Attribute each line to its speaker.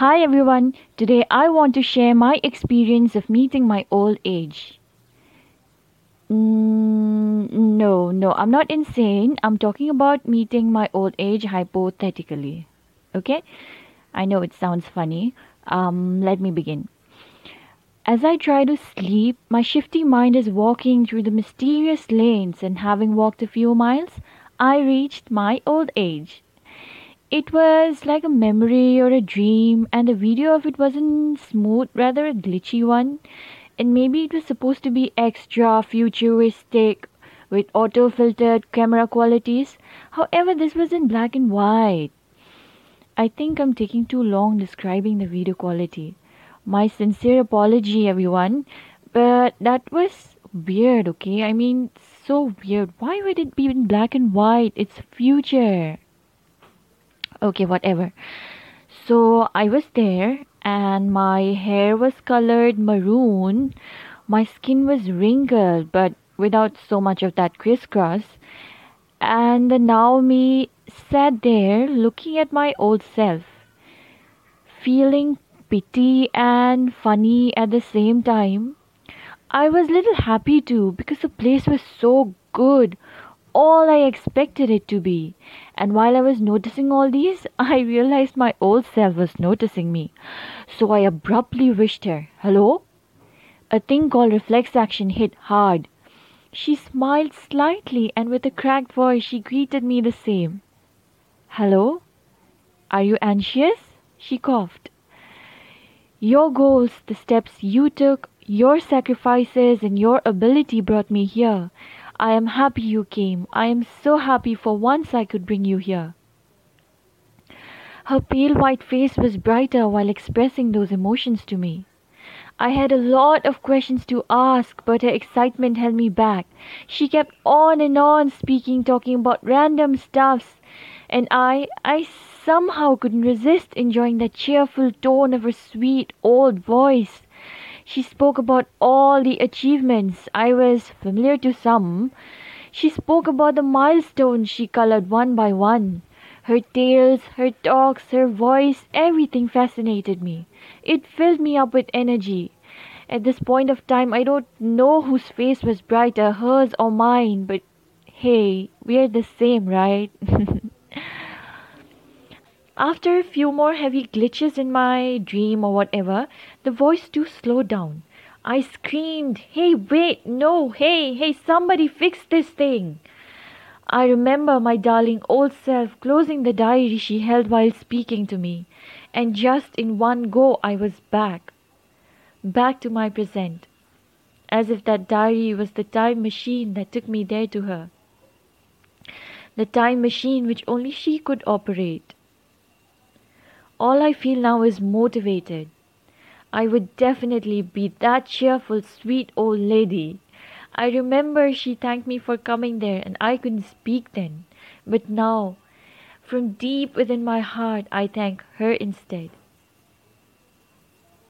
Speaker 1: Hi everyone, today I want to share my experience of meeting my old age. Mm, no, no, I'm not insane. I'm talking about meeting my old age hypothetically. Okay? I know it sounds funny. Um, let me begin. As I try to sleep, my shifty mind is walking through the mysterious lanes, and having walked a few miles, I reached my old age. It was like a memory or a dream, and the video of it wasn't smooth, rather a glitchy one. And maybe it was supposed to be extra futuristic with auto filtered camera qualities. However, this was in black and white. I think I'm taking too long describing the video quality. My sincere apology, everyone. But that was weird, okay? I mean, so weird. Why would it be in black and white? It's future okay whatever. So i was there and my hair was colored maroon. My skin was wrinkled but without so much of that crisscross. And the now me sat there looking at my old self feeling pity and funny at the same time. I was little happy too because the place was so good all I expected it to be. And while I was noticing all these, I realized my old self was noticing me. So I abruptly wished her, Hello? A thing called reflex action hit hard. She smiled slightly, and with a cracked voice, she greeted me the same. Hello? Are you anxious? She coughed. Your goals, the steps you took, your sacrifices, and your ability brought me here. I am happy you came. I am so happy for once I could bring you here. Her pale white face was brighter while expressing those emotions to me. I had a lot of questions to ask, but her excitement held me back. She kept on and on speaking, talking about random stuffs, and I, I somehow couldn't resist enjoying the cheerful tone of her sweet old voice. She spoke about all the achievements I was familiar to some. She spoke about the milestones she colored one by one. Her tales, her talks, her voice, everything fascinated me. It filled me up with energy. At this point of time, I don't know whose face was brighter, hers or mine, but hey, we're the same, right? After a few more heavy glitches in my dream or whatever, the voice too slowed down. I screamed, Hey, wait, no, hey, hey, somebody fix this thing. I remember my darling old self closing the diary she held while speaking to me, and just in one go I was back. Back to my present. As if that diary was the time machine that took me there to her. The time machine which only she could operate. All I feel now is motivated. I would definitely be that cheerful, sweet old lady. I remember she thanked me for coming there, and I couldn't speak then. But now, from deep within my heart, I thank her instead.